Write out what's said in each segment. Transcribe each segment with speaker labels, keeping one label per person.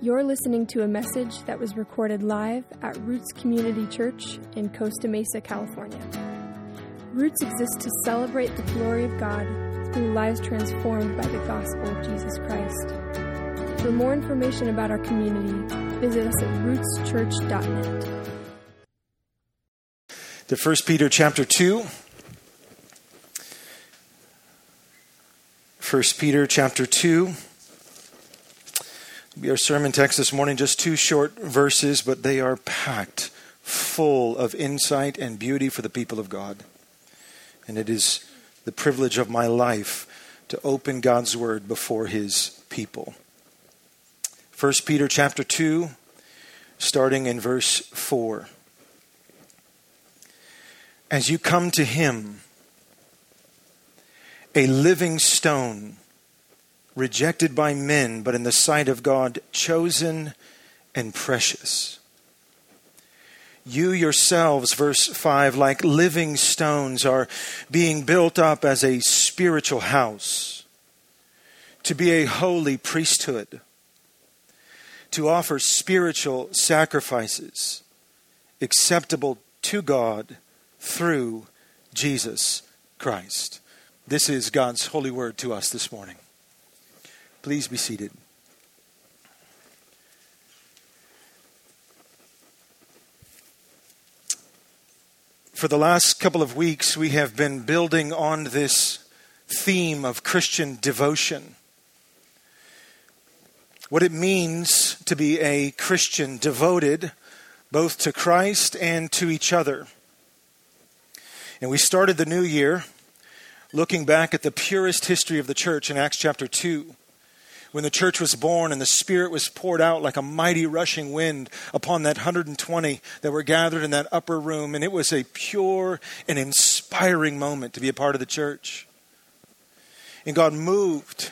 Speaker 1: You're listening to a message that was recorded live at Roots Community Church in Costa Mesa, California. Roots exists to celebrate the glory of God through lives transformed by the gospel of Jesus Christ. For more information about our community, visit us at rootschurch.net.
Speaker 2: To 1 Peter chapter 2. 1 Peter chapter 2 be our sermon text this morning, just two short verses, but they are packed full of insight and beauty for the people of God. And it is the privilege of my life to open God's word before his people. 1 Peter chapter 2, starting in verse 4. As you come to him, a living stone rejected by men, but in the sight of God, chosen and precious. You yourselves, verse 5, like living stones, are being built up as a spiritual house, to be a holy priesthood, to offer spiritual sacrifices acceptable to God through Jesus Christ. This is God's holy word to us this morning. Please be seated. For the last couple of weeks, we have been building on this theme of Christian devotion. What it means to be a Christian devoted both to Christ and to each other. And we started the new year looking back at the purest history of the church in Acts chapter 2 when the church was born and the Spirit was poured out like a mighty rushing wind upon that 120 that were gathered in that upper room. And it was a pure and inspiring moment to be a part of the church. And God moved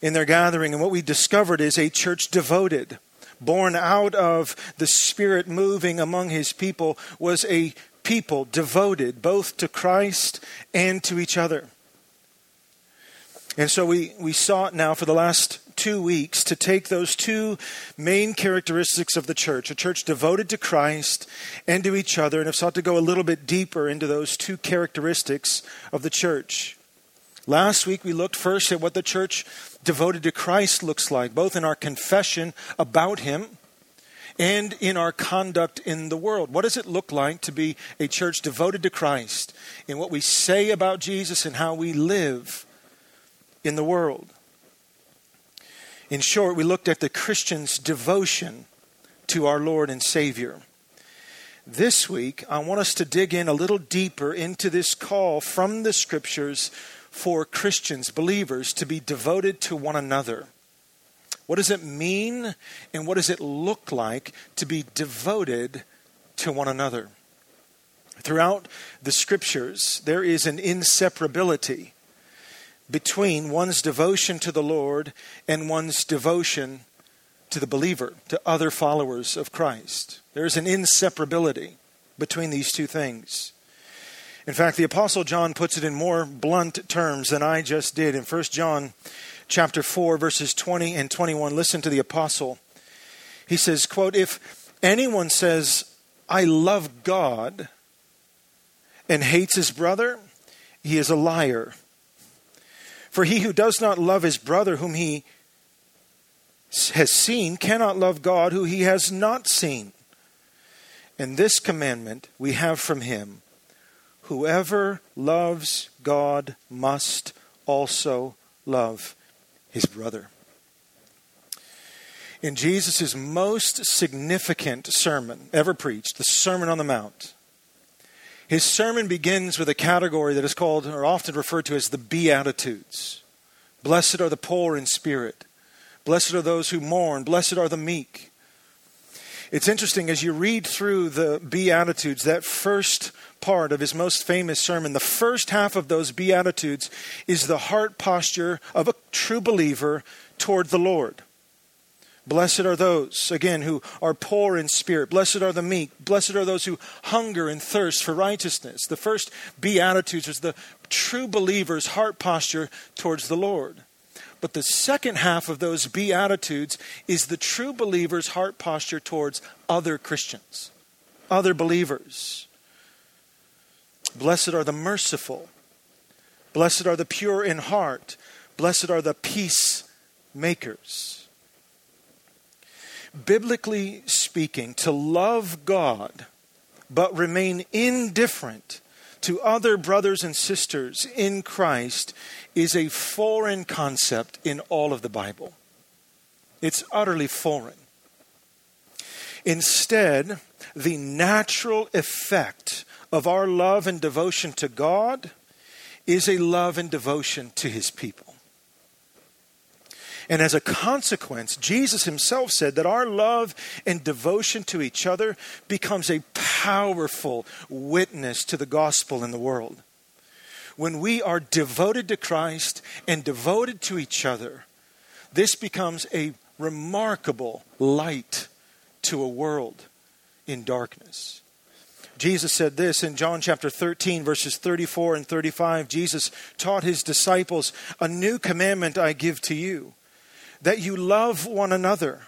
Speaker 2: in their gathering. And what we discovered is a church devoted, born out of the Spirit moving among His people, was a people devoted both to Christ and to each other. And so we, we sought now for the last two weeks to take those two main characteristics of the church, a church devoted to Christ and to each other, and have sought to go a little bit deeper into those two characteristics of the church. Last week we looked first at what the church devoted to Christ looks like, both in our confession about Him and in our conduct in the world. What does it look like to be a church devoted to Christ in what we say about Jesus and how we live in the world? In short, we looked at the Christian's devotion to our Lord and Savior. This week, I want us to dig in a little deeper into this call from the Scriptures for Christians, believers, to be devoted to one another. What does it mean and what does it look like to be devoted to one another? Throughout the Scriptures, there is an inseparability between one's devotion to the Lord and one's devotion to the believer, to other followers of Christ. There's an inseparability between these two things. In fact, the apostle John puts it in more blunt terms than I just did in 1 John chapter 4 verses 20 and 21. Listen to the apostle. He says, quote, "If anyone says, I love God and hates his brother, he is a liar." For he who does not love his brother whom he has seen cannot love God who he has not seen. And this commandment we have from him whoever loves God must also love his brother. In Jesus' most significant sermon ever preached, the Sermon on the Mount, his sermon begins with a category that is called, or often referred to as the Beatitudes. Blessed are the poor in spirit. Blessed are those who mourn. Blessed are the meek. It's interesting as you read through the Beatitudes, that first part of his most famous sermon, the first half of those Beatitudes is the heart posture of a true believer toward the Lord. Blessed are those, again, who are poor in spirit. Blessed are the meek. Blessed are those who hunger and thirst for righteousness. The first Beatitudes is the true believer's heart posture towards the Lord. But the second half of those Beatitudes is the true believer's heart posture towards other Christians, other believers. Blessed are the merciful. Blessed are the pure in heart. Blessed are the peacemakers. Biblically speaking, to love God but remain indifferent to other brothers and sisters in Christ is a foreign concept in all of the Bible. It's utterly foreign. Instead, the natural effect of our love and devotion to God is a love and devotion to his people. And as a consequence, Jesus himself said that our love and devotion to each other becomes a powerful witness to the gospel in the world. When we are devoted to Christ and devoted to each other, this becomes a remarkable light to a world in darkness. Jesus said this in John chapter 13, verses 34 and 35. Jesus taught his disciples, A new commandment I give to you that you love one another,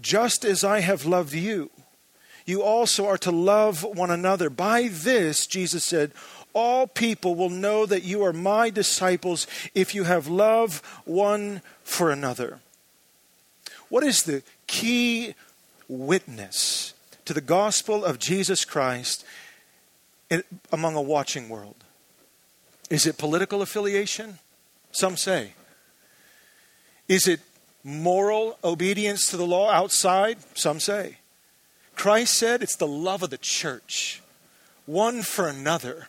Speaker 2: just as I have loved you. You also are to love one another. By this, Jesus said, all people will know that you are my disciples if you have love one for another. What is the key witness to the gospel of Jesus Christ among a watching world? Is it political affiliation? Some say. Is it moral obedience to the law outside? Some say. Christ said it's the love of the church, one for another,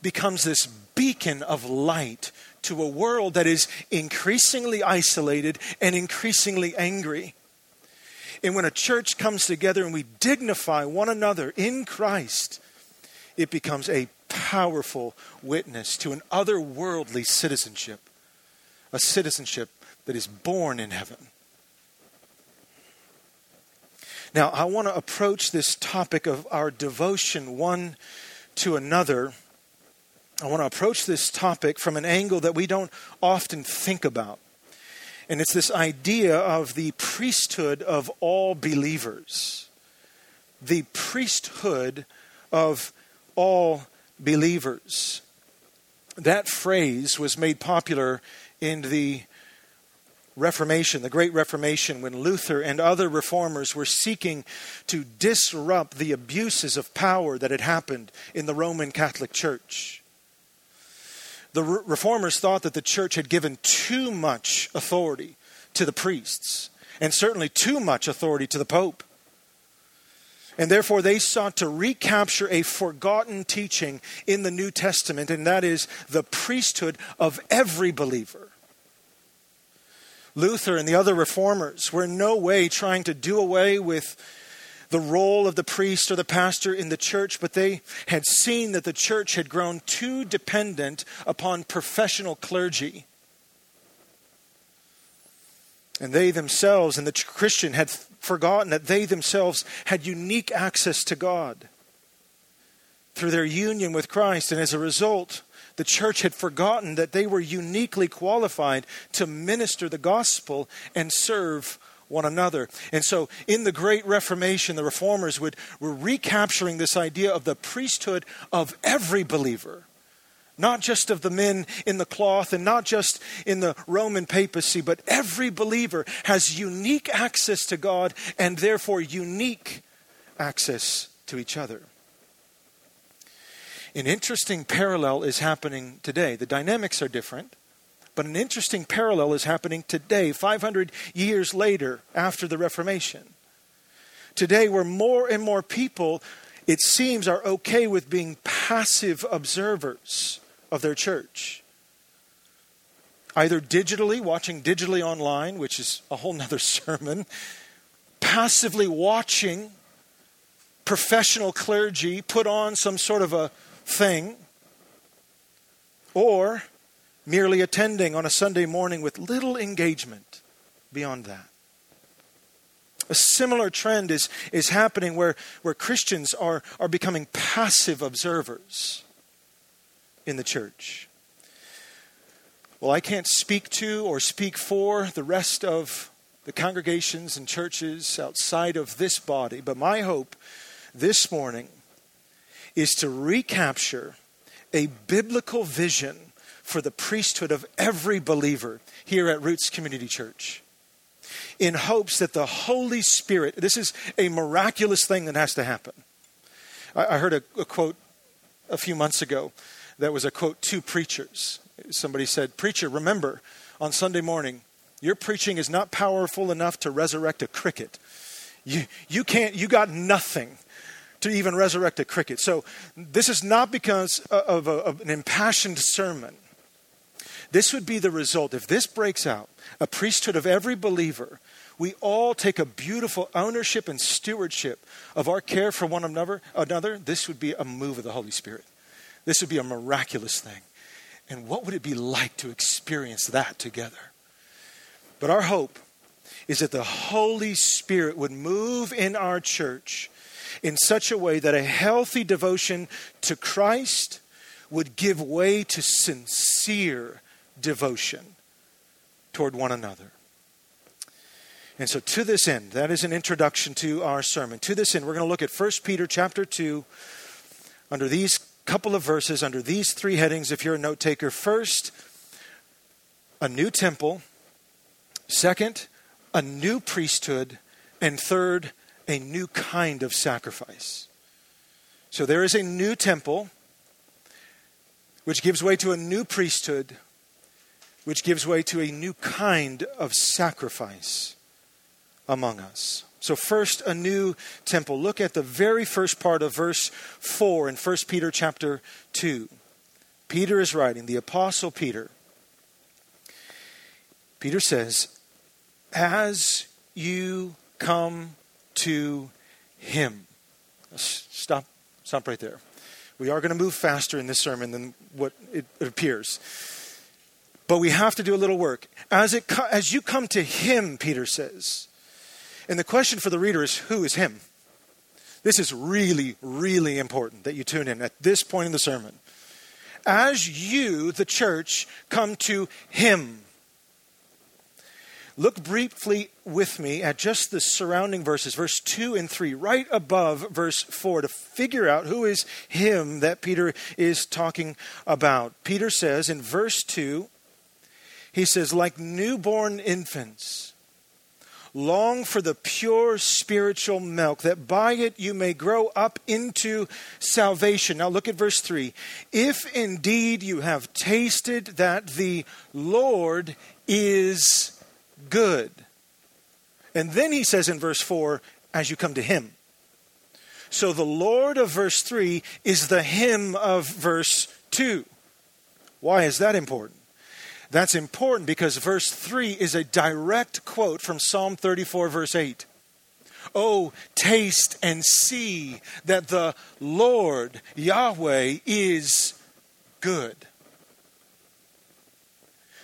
Speaker 2: becomes this beacon of light to a world that is increasingly isolated and increasingly angry. And when a church comes together and we dignify one another in Christ, it becomes a powerful witness to an otherworldly citizenship, a citizenship that is born in heaven. Now, I want to approach this topic of our devotion one to another. I want to approach this topic from an angle that we don't often think about. And it's this idea of the priesthood of all believers. The priesthood of all believers. That phrase was made popular in the Reformation, the Great Reformation, when Luther and other reformers were seeking to disrupt the abuses of power that had happened in the Roman Catholic Church. The reformers thought that the church had given too much authority to the priests, and certainly too much authority to the Pope. And therefore, they sought to recapture a forgotten teaching in the New Testament, and that is the priesthood of every believer. Luther and the other reformers were in no way trying to do away with the role of the priest or the pastor in the church, but they had seen that the church had grown too dependent upon professional clergy. And they themselves, and the Christian, had forgotten that they themselves had unique access to God through their union with Christ. And as a result, the church had forgotten that they were uniquely qualified to minister the gospel and serve one another. And so in the Great Reformation, the reformers would, were recapturing this idea of the priesthood of every believer. Not just of the men in the cloth and not just in the Roman papacy, but every believer has unique access to God and therefore unique access to each other. An interesting parallel is happening today. The dynamics are different, but an interesting parallel is happening today, 500 years later after the Reformation. Today, where more and more people, it seems, are okay with being passive observers of their church. Either digitally, watching digitally online, which is a whole nother sermon, passively watching professional clergy put on some sort of a thing, or merely attending on a Sunday morning with little engagement beyond that. A similar trend is, is happening where, where Christians are, are becoming passive observers in the church. Well, I can't speak to or speak for the rest of the congregations and churches outside of this body, but my hope this morning is to recapture a biblical vision for the priesthood of every believer here at Roots Community Church. In hopes that the Holy Spirit, this is a miraculous thing that has to happen. I, heard a, a quote a few months ago that was a quote to preachers. Somebody said, Preacher, remember, on Sunday morning, your preaching is not powerful enough to resurrect a cricket. You, you can't, you got nothing to even resurrect a cricket. So this is not because of, a, of an impassioned sermon. This would be the result. If this breaks out, a priesthood of every believer, we all take a beautiful ownership and stewardship of our care for one another, another, this would be a move of the Holy Spirit. This would be a miraculous thing. And what would it be like to experience that together? But our hope is that the Holy Spirit would move in our church in such a way that a healthy devotion to Christ would give way to sincere devotion toward one another. And so to this end, that is an introduction to our sermon. To this end, we're going to look at 1 Peter chapter 2 under these couple of verses, under these three headings, if you're a note taker. First, a new temple. Second, a new priesthood. And third, a new kind of sacrifice. So there is a new temple, which gives way to a new priesthood, which gives way to a new kind of sacrifice among us. So, first, a new temple. Look at the very first part of verse 4 in 1 Peter chapter 2. Peter is writing, the Apostle Peter. Peter says, As you come to Him. Stop, stop right there. We are going to move faster in this sermon than what it, appears. But we have to do a little work. As, it, as you come to Him, Peter says, and the question for the reader is who is Him? This is really, really important that you tune in at this point in the sermon. As you, the church, come to Him, Look briefly with me at just the surrounding verses, verse 2 and 3, right above verse 4, to figure out who is him that Peter is talking about. Peter says in verse 2, he says, like newborn infants, long for the pure spiritual milk, that by it you may grow up into salvation. Now look at verse 3. If indeed you have tasted that the Lord is good. And then he says in verse 4, as you come to him. So the Lord of verse 3 is the him of verse 2. Why is that important? That's important because verse 3 is a direct quote from Psalm 34, verse 8. Oh, taste and see that the Lord, Yahweh, is good.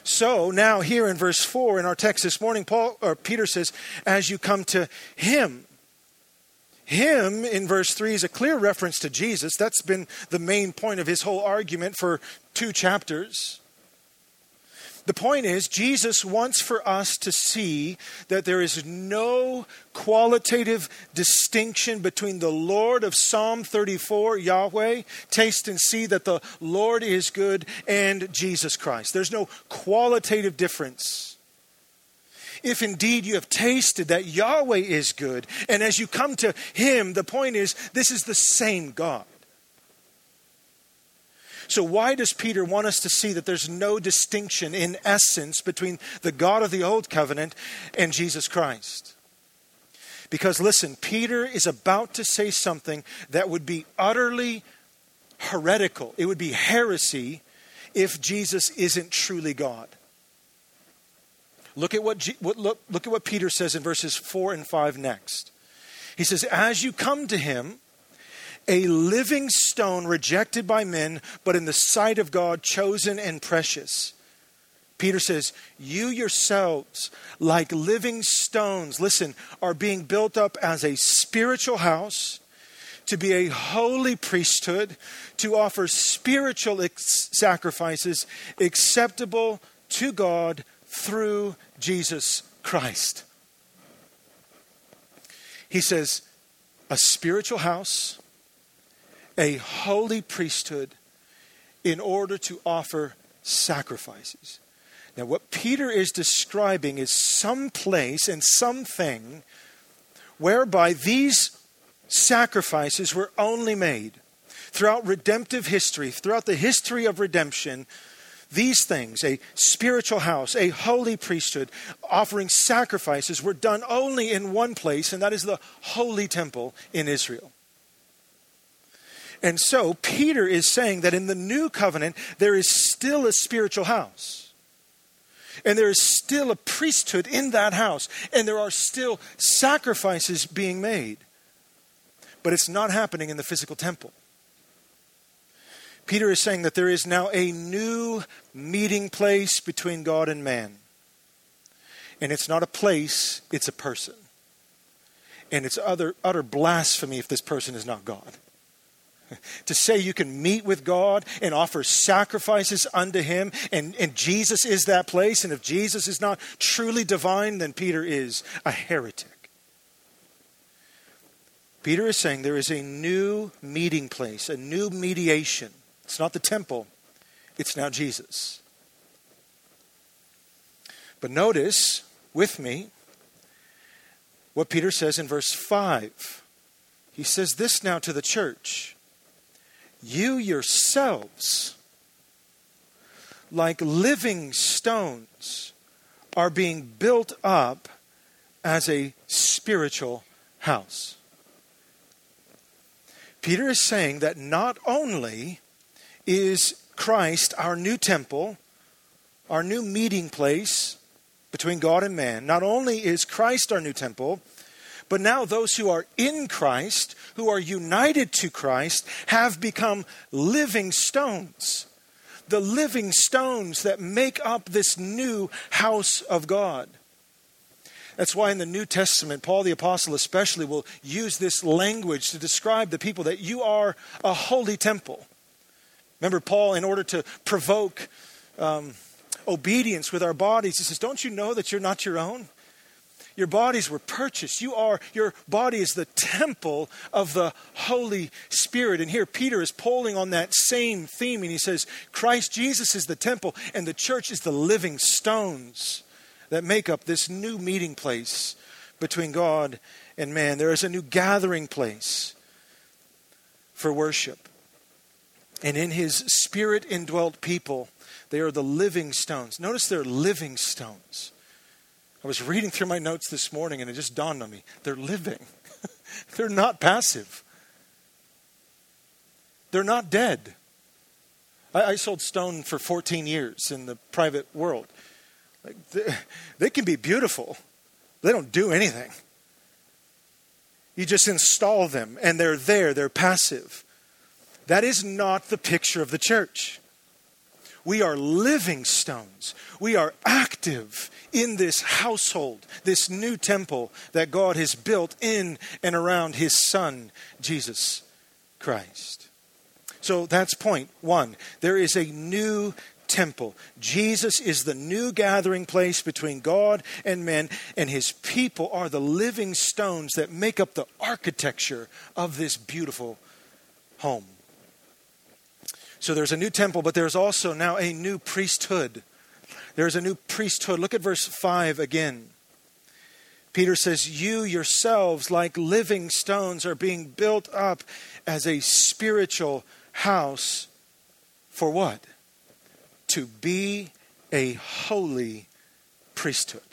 Speaker 2: So now here in verse 4 in our text this morning, Paul or Peter says, as you come to him. Him in verse 3 is a clear reference to Jesus. That's been the main point of his whole argument for two chapters. The point is, Jesus wants for us to see that there is no qualitative distinction between the Lord of Psalm 34, Yahweh, taste and see that the Lord is good, and Jesus Christ. There's no qualitative difference. If indeed you have tasted that Yahweh is good, and as you come to Him, the point is, this is the same God. So, why does Peter want us to see that there's no distinction in essence between the God of the Old Covenant and Jesus Christ? Because, listen, Peter is about to say something that would be utterly heretical. It would be heresy if Jesus isn't truly God. Look at what, look, look at what Peter says in verses 4 and 5 next. He says, As you come to him, a living stone rejected by men, but in the sight of God, chosen and precious. Peter says, You yourselves, like living stones, listen, are being built up as a spiritual house, to be a holy priesthood, to offer spiritual ex- sacrifices acceptable to God through Jesus Christ. He says, a spiritual house, a holy priesthood, in order to offer sacrifices. Now, what Peter is describing is some place and something whereby these sacrifices were only made. Throughout redemptive history, throughout the history of redemption, these things, a spiritual house, a holy priesthood, offering sacrifices, were done only in one place, and that is the holy temple in Israel. And so, Peter is saying that in the new covenant, there is still a spiritual house. And there is still a priesthood in that house. And there are still sacrifices being made. But it's not happening in the physical temple. Peter is saying that there is now a new meeting place between God and man. And it's not a place, it's a person. And it's utter, utter blasphemy if this person is not God. to say you can meet with God and offer sacrifices unto Him, and, and Jesus is that place, and if Jesus is not truly divine, then Peter is a heretic. Peter is saying there is a new meeting place, a new mediation it's not the temple, it's now Jesus. But notice with me what Peter says in verse 5. He says this now to the church You yourselves, like living stones, are being built up as a spiritual house. Peter is saying that not only is Christ, our new temple, our new meeting place between God and man. Not only is Christ our new temple, but now those who are in Christ, who are united to Christ, have become living stones. The living stones that make up this new house of God. That's why in the New Testament, Paul the Apostle especially will use this language to describe the people that you are a holy temple. Remember, Paul, in order to provoke um, obedience with our bodies, he says, Don't you know that you're not your own? Your bodies were purchased. You are, your body is the temple of the Holy Spirit. And here Peter is pulling on that same theme, and he says, Christ Jesus is the temple, and the church is the living stones that make up this new meeting place between God and man. There is a new gathering place for worship. And in his spirit indwelt people, they are the living stones. Notice they're living stones. I was reading through my notes this morning and it just dawned on me. They're living, they're not passive, they're not dead. I, I, sold stone for 14 years in the private world. Like they, they can be beautiful, they don't do anything. You just install them and they're there, they're passive. That is not the picture of the church. We are living stones. We are active in this household, this new temple that God has built in and around His Son, Jesus Christ. So that's point one. There is a new temple. Jesus is the new gathering place between God and men, and His people are the living stones that make up the architecture of this beautiful home. So there's a new temple, but there's also now a new priesthood. There's a new priesthood. Look at verse 5 again. Peter says, You yourselves, like living stones, are being built up as a spiritual house for what? To be a holy priesthood.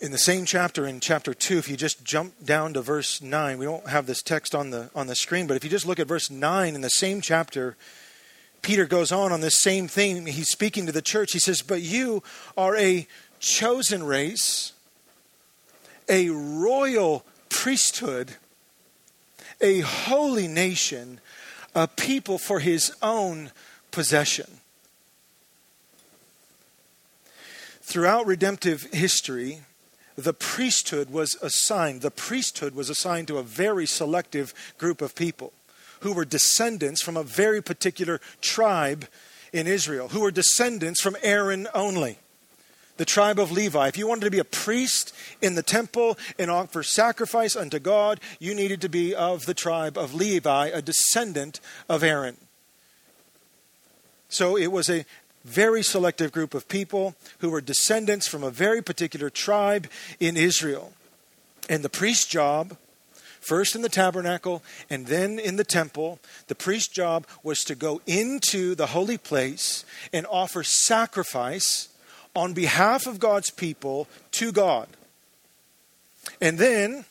Speaker 2: In the same chapter, in chapter 2, if you just jump down to verse 9, we don't have this text on the, on the screen, but if you just look at verse 9 in the same chapter, Peter goes on on this same thing. He's speaking to the church. He says, But you are a chosen race, a royal priesthood, a holy nation, a people for his own possession. Throughout redemptive history, the priesthood was assigned. The priesthood was assigned to a very selective group of people who were descendants from a very particular tribe in Israel, who were descendants from Aaron only the tribe of Levi. If you wanted to be a priest in the temple and offer sacrifice unto God, you needed to be of the tribe of Levi, a descendant of Aaron. So it was a very selective group of people who were descendants from a very particular tribe in Israel. And the priest's job, first in the tabernacle and then in the temple, the priest's job was to go into the holy place and offer sacrifice on behalf of God's people to God. And then,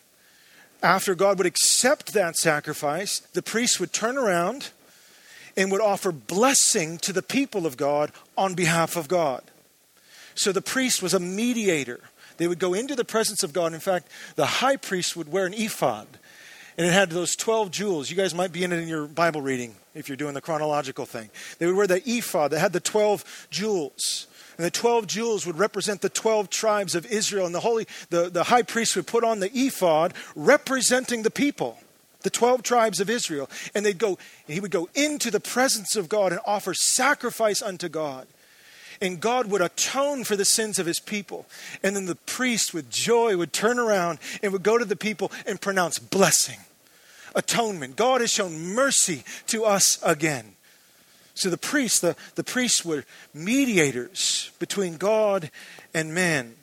Speaker 2: after God would accept that sacrifice, the priest would turn around and would offer blessing to the people of God on behalf of God. So the priest was a mediator. They would go into the presence of God. In fact, the high priest would wear an ephod, and it had those 12 jewels. You guys might be in it in your Bible reading if you're doing the chronological thing. They would wear the ephod that had the 12 jewels. And the 12 jewels would represent the 12 tribes of Israel. And the, holy, the, the high priest would put on the ephod representing the people, the 12 tribes of Israel. And they'd go, and he would go into the presence of God and offer sacrifice unto God. And God would atone for the sins of his people. And then the priest, with joy, would turn around and would go to the people and pronounce blessing, atonement. God has shown mercy to us again. So the priests, the, the priests were mediators between God and man.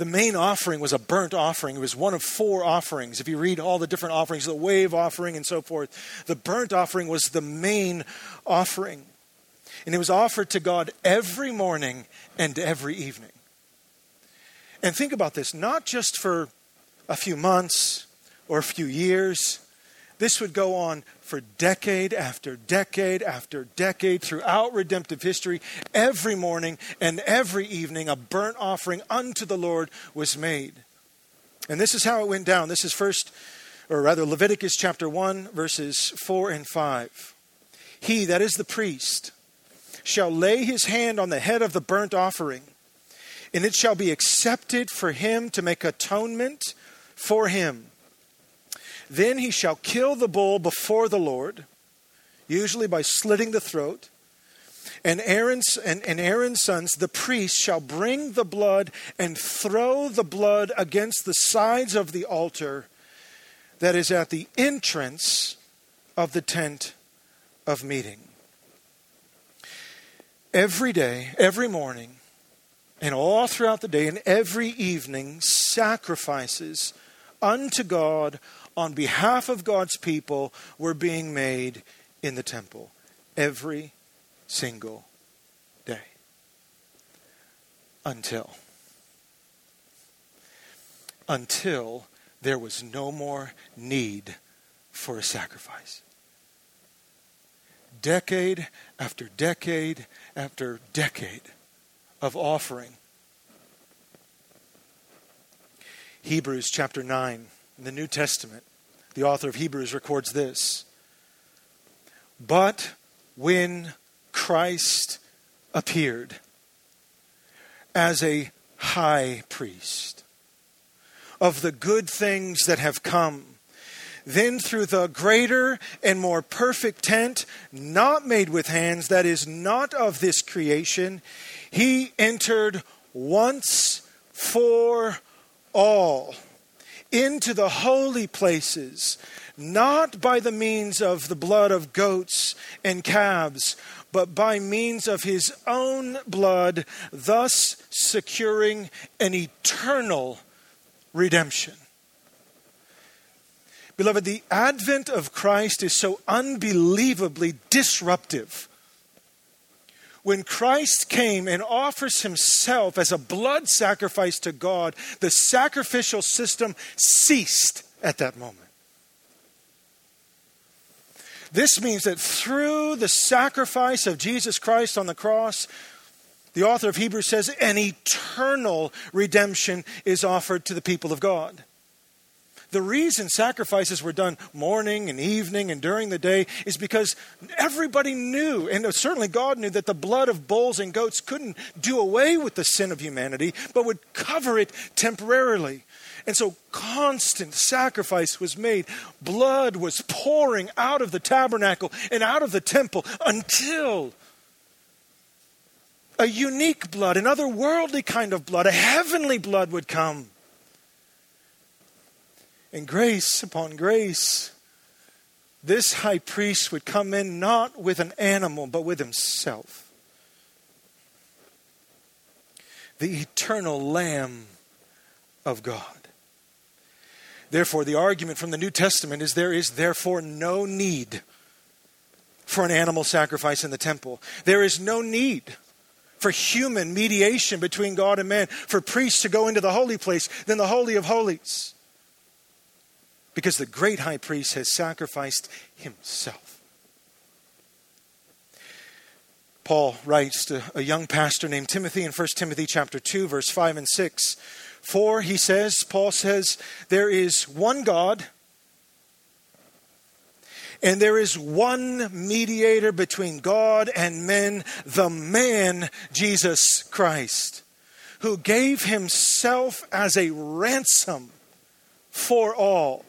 Speaker 2: The main offering was a burnt offering. It was one of four offerings. If you read all the different offerings, the wave offering and so forth, the burnt offering was the main offering. And it was offered to God every morning and every evening. And think about this not just for a few months or a few years, this would go on for decade after decade after decade throughout redemptive history. Every morning and every evening, a burnt offering unto the Lord was made. And this is how it went down. This is first, or rather, Leviticus chapter 1, verses 4 and 5. He, that is the priest, shall lay his hand on the head of the burnt offering, and it shall be accepted for him to make atonement for him then he shall kill the bull before the Lord, usually by slitting the throat. And Aaron's, and, and Aaron's sons, the priests, shall bring the blood and throw the blood against the sides of the altar that is at the entrance of the tent of meeting. Every day, every morning, and all throughout the day, and every evening, sacrifices unto God on behalf of God's people were being made in the temple every single day. Until. Until there was no more need for a sacrifice. Decade after decade after decade of offering. Hebrews chapter 9 in the New Testament, the author of Hebrews records this. But when Christ appeared as a high priest of the good things that have come, then through the greater and more perfect tent, not made with hands, that is not of this creation, he entered once for all into the holy places, not by the means of the blood of goats and calves, but by means of his own blood, thus securing an eternal redemption. Beloved, the advent of Christ is so unbelievably disruptive when Christ came and offers himself as a blood sacrifice to God, the sacrificial system ceased at that moment. This means that through the sacrifice of Jesus Christ on the cross, the author of Hebrews says an eternal redemption is offered to the people of God. The reason sacrifices were done morning and evening and during the day is because everybody knew, and certainly God knew, that the blood of bulls and goats couldn't do away with the sin of humanity, but would cover it temporarily. And so constant sacrifice was made. Blood was pouring out of the tabernacle and out of the temple until a unique blood, an otherworldly kind of blood, a heavenly blood would come. And grace upon grace, this high priest would come in not with an animal, but with himself. The eternal Lamb of God. Therefore, the argument from the New Testament is there is therefore no need for an animal sacrifice in the temple. There is no need for human mediation between God and man, for priests to go into the holy place, then the Holy of Holies. Because the great high priest has sacrificed himself. Paul writes to a young pastor named Timothy in 1 Timothy chapter 2 verse 5 and 6 for he says Paul says there is one God and there is one mediator between God and men, the man, Jesus Christ, who gave himself as a ransom for all,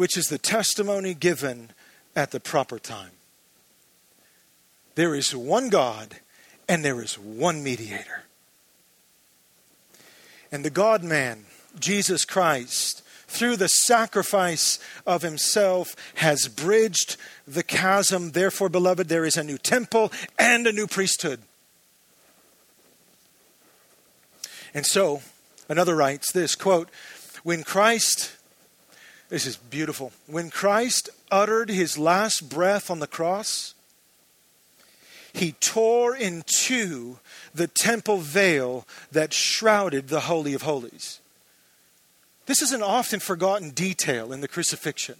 Speaker 2: which is the testimony given at the proper time. There is one God and there is one mediator. And the God man, Jesus Christ, through the sacrifice of himself, has bridged the chasm. Therefore, beloved, there is a new temple and a new priesthood. And so, another writes this quote, when Christ, this is beautiful, when Christ uttered his last breath on the cross, he tore in two the temple veil that shrouded the Holy of Holies. This is an often forgotten detail in the crucifixion.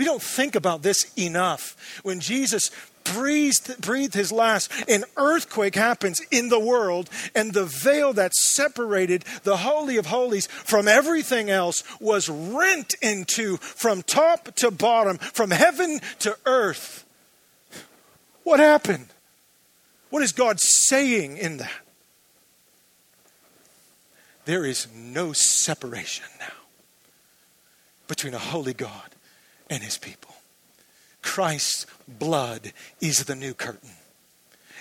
Speaker 2: We don't think about this enough. When Jesus breathed, breathed his last, an earthquake happens in the world, and the veil that separated the Holy of Holies from everything else was rent into from top to bottom, from heaven to earth. What happened? What is God saying in that? There is no separation now between a holy God and his people. Christ's blood is the new curtain.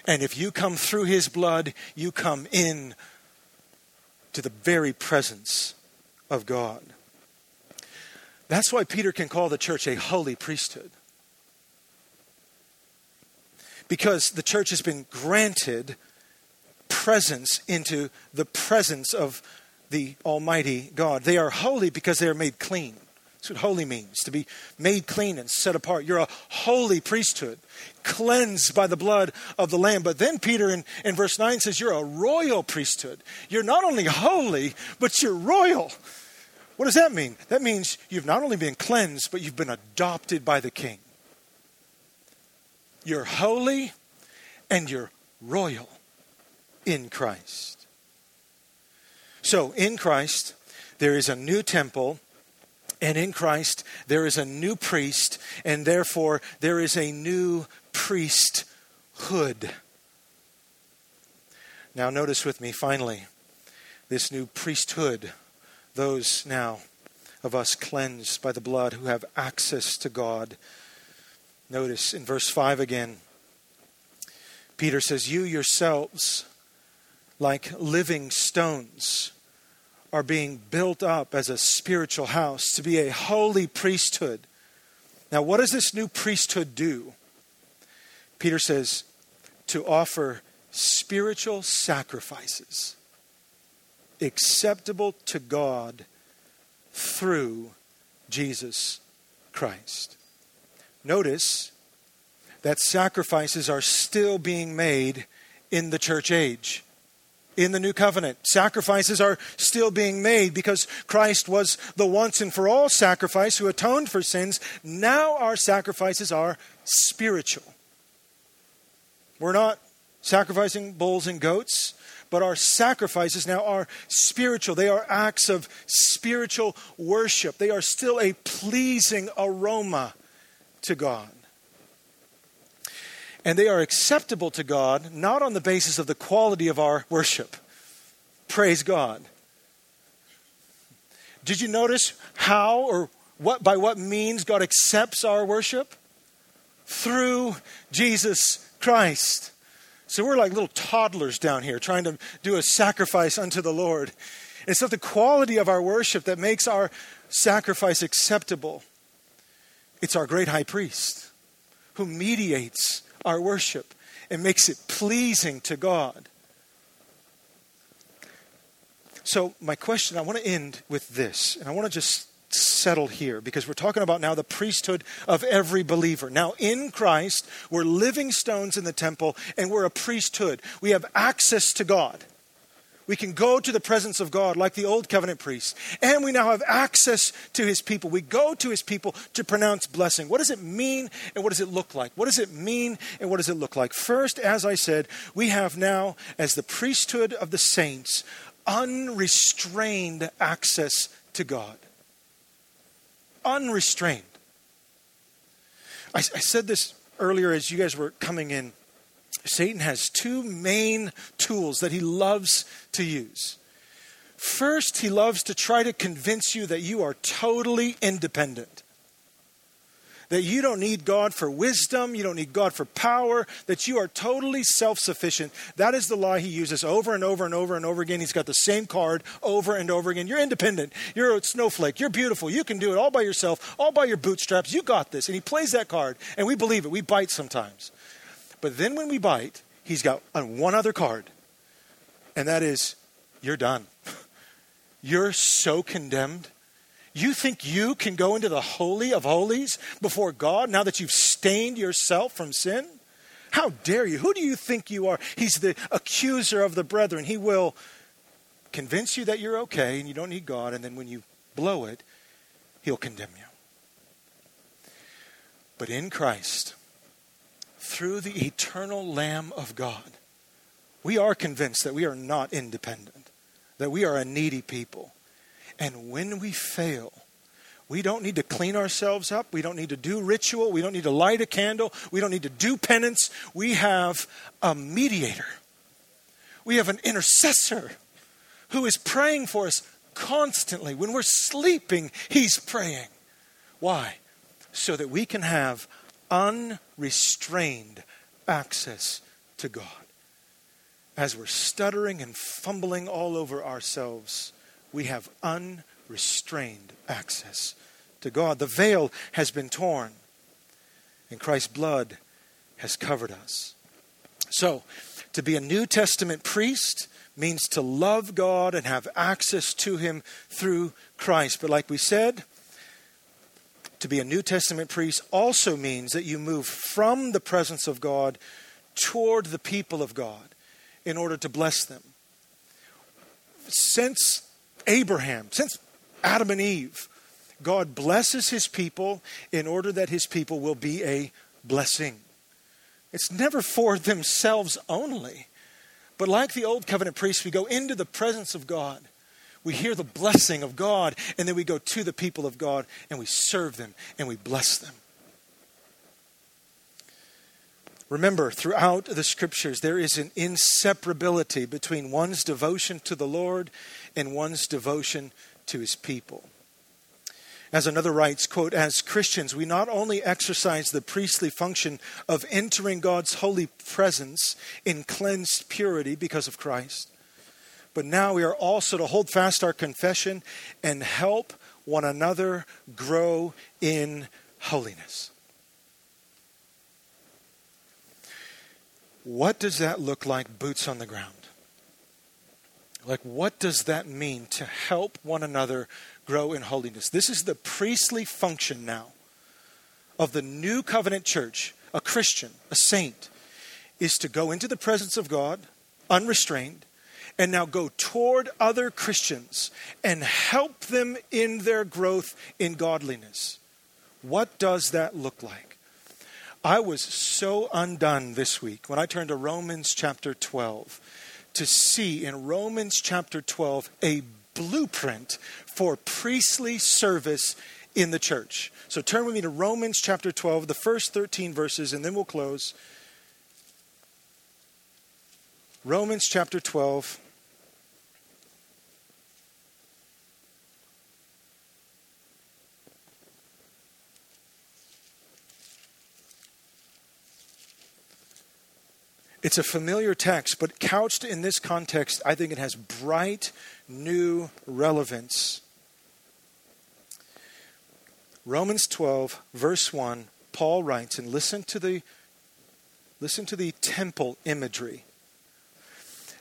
Speaker 2: And if you come through his blood, you come in to the very presence of God. That's why Peter can call the church a holy priesthood because the church has been granted presence into the presence of the Almighty God. They are holy because they are made clean. That's what holy means to be made clean and set apart. You're a holy priesthood, cleansed by the blood of the Lamb. But then Peter in, in verse 9 says, You're a royal priesthood. You're not only holy, but you're royal. What does that mean? That means you've not only been cleansed, but you've been adopted by the King. You're holy and you're royal in Christ. So, in Christ, there is a new temple, and in Christ, there is a new priest, and therefore, there is a new priesthood. Now, notice with me, finally, this new priesthood, those now of us cleansed by the blood who have access to God Notice in verse 5 again, Peter says, You yourselves, like living stones, are being built up as a spiritual house to be a holy priesthood. Now, what does this new priesthood do? Peter says, to offer spiritual sacrifices acceptable to God through Jesus Christ. Notice that sacrifices are still being made in the church age. In the new covenant, sacrifices are still being made because Christ was the once and for all sacrifice who atoned for sins. Now our sacrifices are spiritual. We're not sacrificing bulls and goats, but our sacrifices now are spiritual. They are acts of spiritual worship. They are still a pleasing aroma to God. And they are acceptable to God not on the basis of the quality of our worship. Praise God. Did you notice how or what by what means God accepts our worship? Through Jesus Christ. So we're like little toddlers down here trying to do a sacrifice unto the Lord. It's not the quality of our worship that makes our sacrifice acceptable. It's our great high priest who mediates our worship and makes it pleasing to God. So, my question, I want to end with this, and I want to just settle here because we're talking about now the priesthood of every believer. Now, in Christ, we're living stones in the temple and we're a priesthood. We have access to God. We can go to the presence of God like the old covenant priests. And we now have access to his people. We go to his people to pronounce blessing. What does it mean and what does it look like? What does it mean and what does it look like? First, as I said, we have now, as the priesthood of the saints, unrestrained access to God unrestrained. I, I said this earlier as you guys were coming in. Satan has two main tools that he loves to use. First, he loves to try to convince you that you are totally independent that you don't need God for wisdom, you don't need God for power, that you are totally self sufficient. That is the lie he uses over and over and over and over again. He's got the same card over and over again. You're independent, you're a snowflake, you're beautiful, you can do it all by yourself, all by your bootstraps, you got this. And he plays that card, and we believe it. We bite sometimes. But then when we bite, he's got one other card, and that is, you're done. You're so condemned you think you can go into the Holy of Holies before God now that you've stained yourself from sin? How dare you? Who do you think you are? He's the accuser of the brethren. He will convince you that you're okay and you don't need God, and then when you blow it, he'll condemn you. But in Christ, through the eternal Lamb of God, we are convinced that we are not independent, that we are a needy people and when we fail, we don't need to clean ourselves up. We don't need to do ritual. We don't need to light a candle. We don't need to do penance. We have a mediator. We have an intercessor who is praying for us constantly. When we're sleeping, he's praying. Why? So that we can have unrestrained access to God. As we're stuttering and fumbling all over ourselves, we have unrestrained access to God. The veil has been torn, and Christ's blood has covered us. So, to be a New Testament priest means to love God and have access to Him through Christ. But, like we said, to be a New Testament priest also means that you move from the presence of God toward the people of God in order to bless them. Since Abraham, since Adam and Eve, God blesses his people in order that his people will be a blessing. It's never for themselves only. But like the old covenant priests, we go into the presence of God. We hear the blessing of God, and then we go to the people of God and we serve them and we bless them. Remember, throughout the scriptures, there is an inseparability between one's devotion to the Lord and one's devotion to his people. As another writes, quote, as Christians, we not only exercise the priestly function of entering God's holy presence in cleansed purity because of Christ, but now we are also to hold fast our confession and help one another grow in holiness. What does that look like, boots on the ground? Like, what does that mean to help one another grow in holiness? This is the priestly function now of the new covenant church, a Christian, a saint, is to go into the presence of God unrestrained and now go toward other Christians and help them in their growth in godliness. What does that look like? I was so undone this week when I turned to Romans chapter 12 to see in Romans chapter 12 a blueprint for priestly service in the church. So turn with me to Romans chapter 12, the first 13 verses, and then we'll close. Romans chapter 12. It's a familiar text, but couched in this context, I think it has bright new relevance. Romans 12, verse 1, Paul writes, and listen to the, listen to the temple imagery.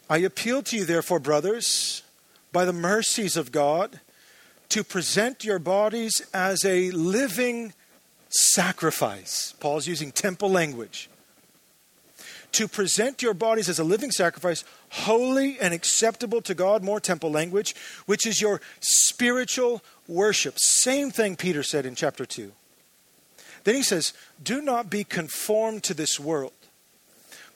Speaker 2: I appeal to you, therefore, brothers, by the mercies of God, to present your bodies as a living sacrifice. Paul's using temple language to present your bodies as a living sacrifice, holy and acceptable to God, more temple language, which is your spiritual worship. Same thing Peter said in chapter 2. Then he says, Do not be conformed to this world,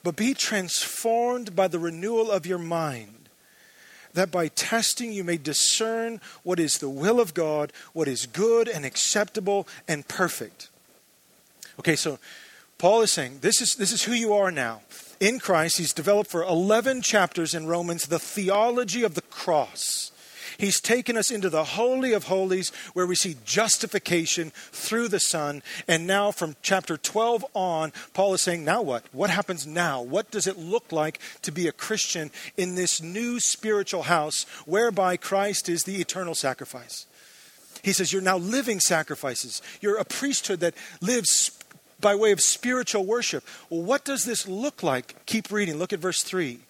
Speaker 2: but be transformed by the renewal of your mind, that by testing you may discern what is the will of God, what is good and acceptable and perfect. Okay, so Paul is saying this is, this is who you are now. In Christ, he's developed for 11 chapters in Romans the theology of the cross. He's taken us into the Holy of Holies where we see justification through the Son. And now, from chapter 12 on, Paul is saying, now what? What happens now? What does it look like to be a Christian in this new spiritual house whereby Christ is the eternal sacrifice? He says, You're now living sacrifices. You're a priesthood that lives by way of spiritual worship. Well, what does this look like? Keep reading. Look at verse 3.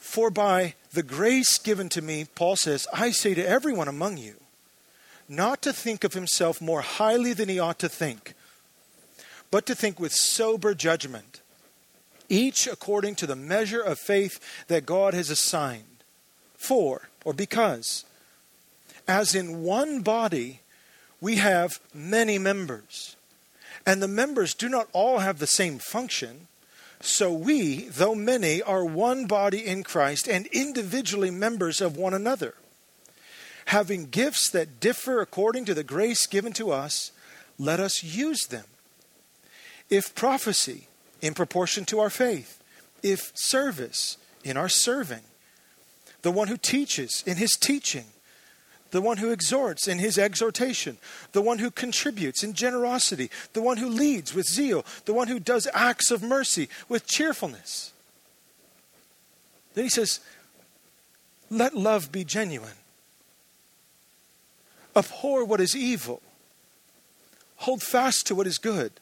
Speaker 2: For by the grace given to me, Paul says, I say to everyone among you, not to think of himself more highly than he ought to think, but to think with sober judgment, each according to the measure of faith that God has assigned. For, or because, as in one body we have many members and the members do not all have the same function. So we, though many, are one body in Christ and individually members of one another. Having gifts that differ according to the grace given to us, let us use them. If prophecy, in proportion to our faith, if service, in our serving, the one who teaches, in his teaching, the one who exhorts in his exhortation, the one who contributes in generosity, the one who leads with zeal, the one who does acts of mercy with cheerfulness. Then he says, Let love be genuine. Abhor what is evil. Hold fast to what is good.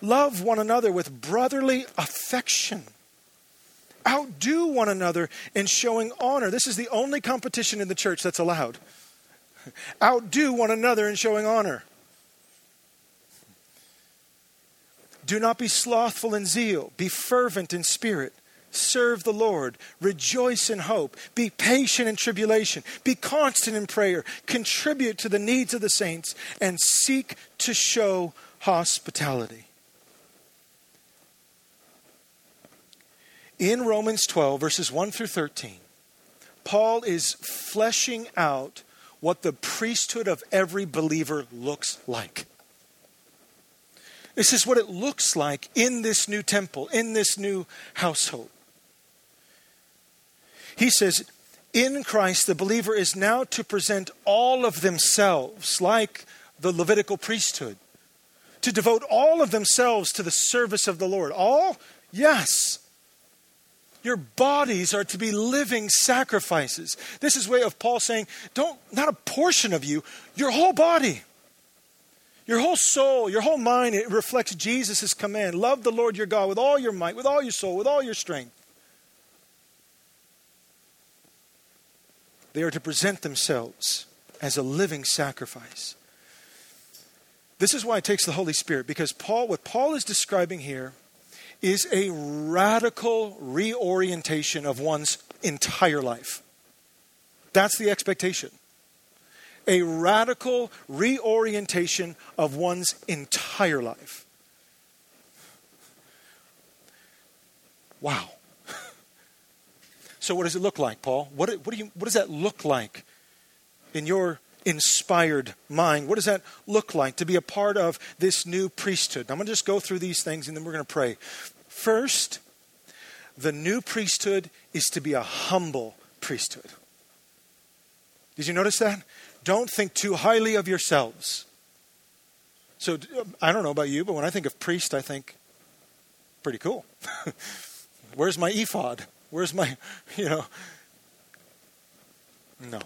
Speaker 2: Love one another with brotherly affection outdo one another in showing honor. This is the only competition in the church that's allowed. Outdo one another in showing honor. Do not be slothful in zeal, be fervent in spirit. Serve the Lord. Rejoice in hope. Be patient in tribulation. Be constant in prayer. Contribute to the needs of the saints and seek to show hospitality. In Romans 12, verses 1 through 13, Paul is fleshing out what the priesthood of every believer looks like. This is what it looks like in this new temple, in this new household. He says, in Christ, the believer is now to present all of themselves, like the Levitical priesthood, to devote all of themselves to the service of the Lord. All? Yes. Your bodies are to be living sacrifices. This is way of Paul saying, don't not a portion of you, your whole body. Your whole soul, your whole mind, it reflects Jesus' command. Love the Lord your God with all your might, with all your soul, with all your strength. They are to present themselves as a living sacrifice. This is why it takes the Holy Spirit, because Paul, what Paul is describing here is a radical reorientation of one's entire life. That's the expectation. A radical reorientation of one's entire life. Wow. So, what does it look like, Paul? What, what, do you, what does that look like in your inspired mind? What does that look like to be a part of this new priesthood? I'm going to just go through these things and then we're going to pray. First, the new priesthood is to be a humble priesthood. Did you notice that? Don't think too highly of yourselves. So, I don't know about you, but when I think of priest, I think, pretty cool. Where's my ephod? Where's my, you know? No.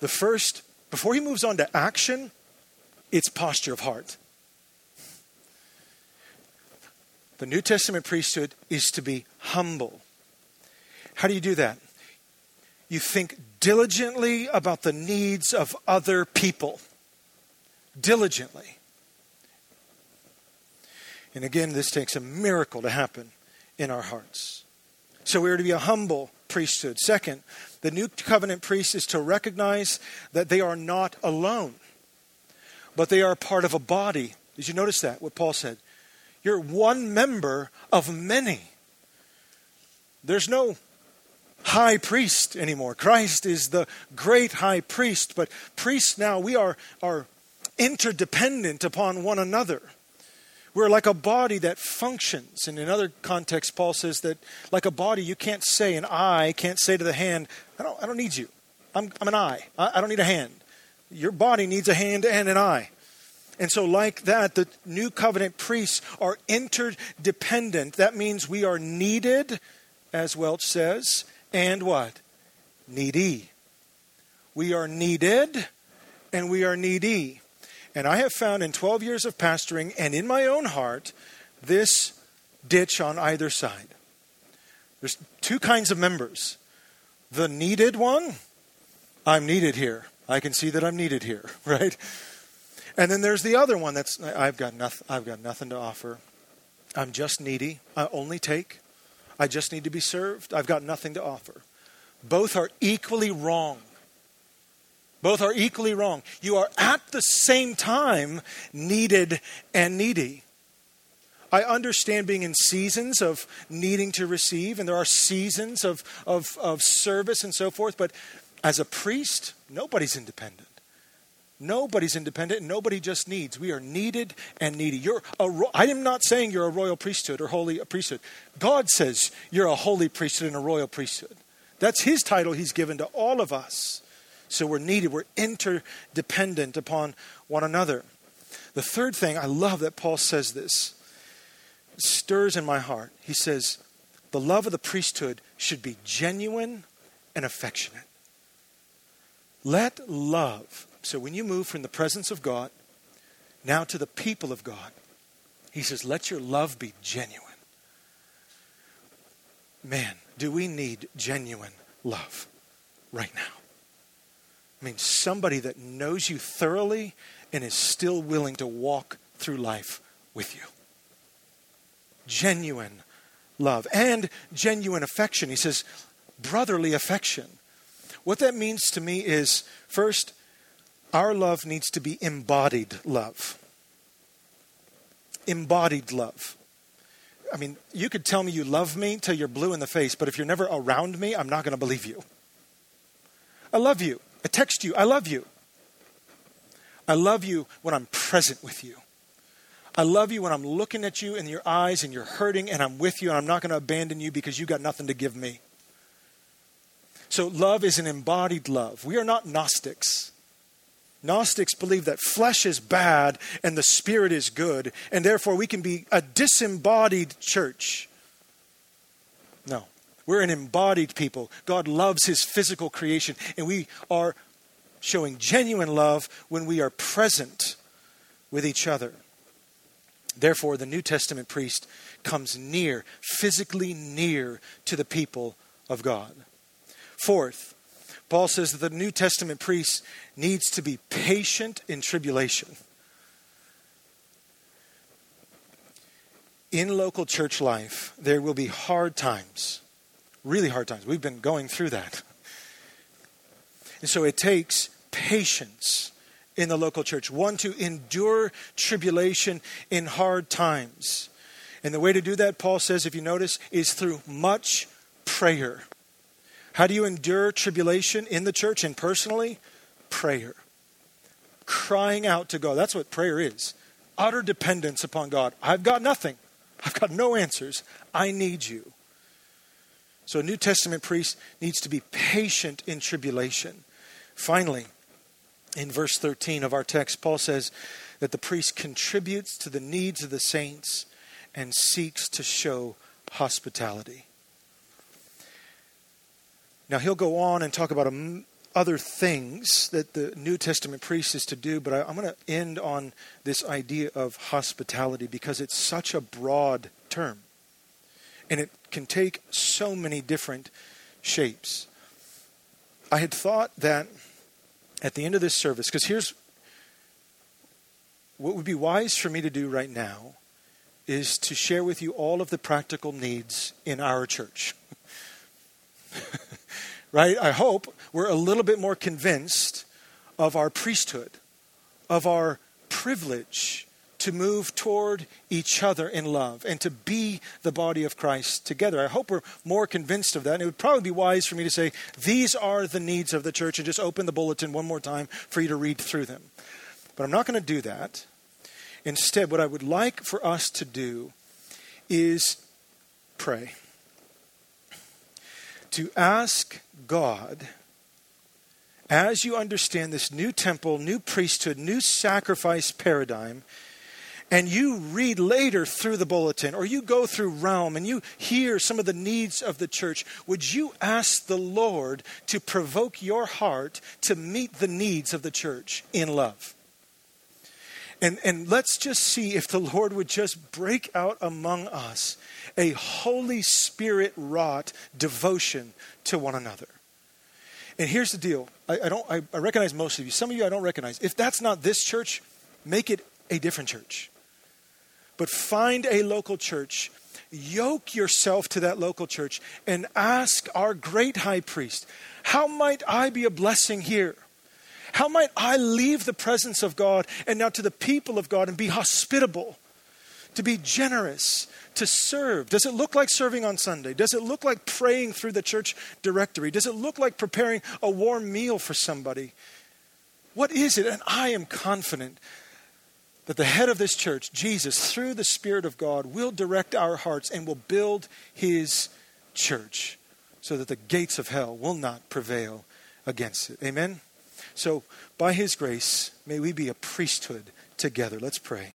Speaker 2: The first, before he moves on to action, it's posture of heart. The New Testament priesthood is to be humble. How do you do that? You think diligently about the needs of other people. Diligently. And again, this takes a miracle to happen in our hearts. So we are to be a humble priesthood. Second, the new covenant priest is to recognize that they are not alone, but they are part of a body. Did you notice that? What Paul said? You're one member of many. There's no high priest anymore. Christ is the great high priest, but priests now, we are, are interdependent upon one another. We're like a body that functions. And in other contexts, Paul says that, like a body, you can't say, an eye can't say to the hand, I don't, I don't need you. I'm, I'm an eye. I, I don't need a hand. Your body needs a hand and an eye. And so, like that, the new covenant priests are interdependent. That means we are needed, as Welch says, and what? Needy. We are needed and we are needy. And I have found in 12 years of pastoring and in my own heart this ditch on either side. There's two kinds of members. The needed one, I'm needed here. I can see that I'm needed here, right? And then there's the other one that's I've got nothing I've got nothing to offer. I'm just needy. I only take. I just need to be served. I've got nothing to offer. Both are equally wrong. Both are equally wrong. You are at the same time needed and needy. I understand being in seasons of needing to receive, and there are seasons of, of, of service and so forth, but as a priest, nobody's independent. Nobody's independent. Nobody just needs. We are needed and needy. You're a, I am not saying you're a royal priesthood or holy priesthood. God says you're a holy priesthood and a royal priesthood. That's His title He's given to all of us. So we're needed. We're interdependent upon one another. The third thing, I love that Paul says this. Stirs in my heart. He says, the love of the priesthood should be genuine and affectionate. Let love so when you move from the presence of God now to the people of God, he says, let your love be genuine. Man, do we need genuine love right now? I mean, somebody that knows you thoroughly and is still willing to walk through life with you. Genuine love and genuine affection. He says, brotherly affection. What that means to me is first, our love needs to be embodied love. Embodied love. I mean, you could tell me you love me till you're blue in the face, but if you're never around me, I'm not going to believe you. I love you. I text you, I love you. I love you when I'm present with you. I love you when I'm looking at you in your eyes and you're hurting and I'm with you and I'm not going to abandon you because you got nothing to give me. So, love is an embodied love. We are not Gnostics. Gnostics believe that flesh is bad and the spirit is good, and therefore we can be a disembodied church. No, we're an embodied people. God loves his physical creation, and we are showing genuine love when we are present with each other. Therefore, the New Testament priest comes near, physically near to the people of God. Fourth, Paul says that the New Testament priest needs to be patient in tribulation. In local church life, there will be hard times, really hard times. We've been going through that. And so it takes patience in the local church, one to endure tribulation in hard times. And the way to do that, Paul says, if you notice, is through much prayer. How do you endure tribulation in the church and personally? Prayer. Crying out to God. That's what prayer is utter dependence upon God. I've got nothing, I've got no answers. I need you. So, a New Testament priest needs to be patient in tribulation. Finally, in verse 13 of our text, Paul says that the priest contributes to the needs of the saints and seeks to show hospitality. Now, he'll go on and talk about other things that the New Testament priest is to do, but I, I'm going to end on this idea of hospitality because it's such a broad term. And it can take so many different shapes. I had thought that at the end of this service, because here's what would be wise for me to do right now is to share with you all of the practical needs in our church. right? I hope we're a little bit more convinced of our priesthood, of our privilege to move toward each other in love and to be the body of Christ together. I hope we're more convinced of that. And it would probably be wise for me to say, these are the needs of the church, and just open the bulletin one more time for you to read through them. But I'm not going to do that. Instead, what I would like for us to do is pray. To ask God, as you understand this new temple, new priesthood, new sacrifice paradigm, and you read later through the bulletin or you go through Realm and you hear some of the needs of the church, would you ask the Lord to provoke your heart to meet the needs of the church in love? And, and let's just see if the Lord would just break out among us a Holy Spirit wrought devotion to one another. And here's the deal I, I don't, I, I recognize most of you. Some of you I don't recognize. If that's not this church, make it a different church but find a local church, yoke yourself to that local church, and ask our great high priest, How might I be a blessing here? How might I leave the presence of God and now to the people of God and be hospitable, to be generous, to serve? Does it look like serving on Sunday? Does it look like praying through the church directory? Does it look like preparing a warm meal for somebody? What is it? And I am confident that the head of this church, Jesus, through the Spirit of God, will direct our hearts and will build his church so that the gates of hell will not prevail against it. Amen? So, by his grace, may we be a priesthood together. Let's pray.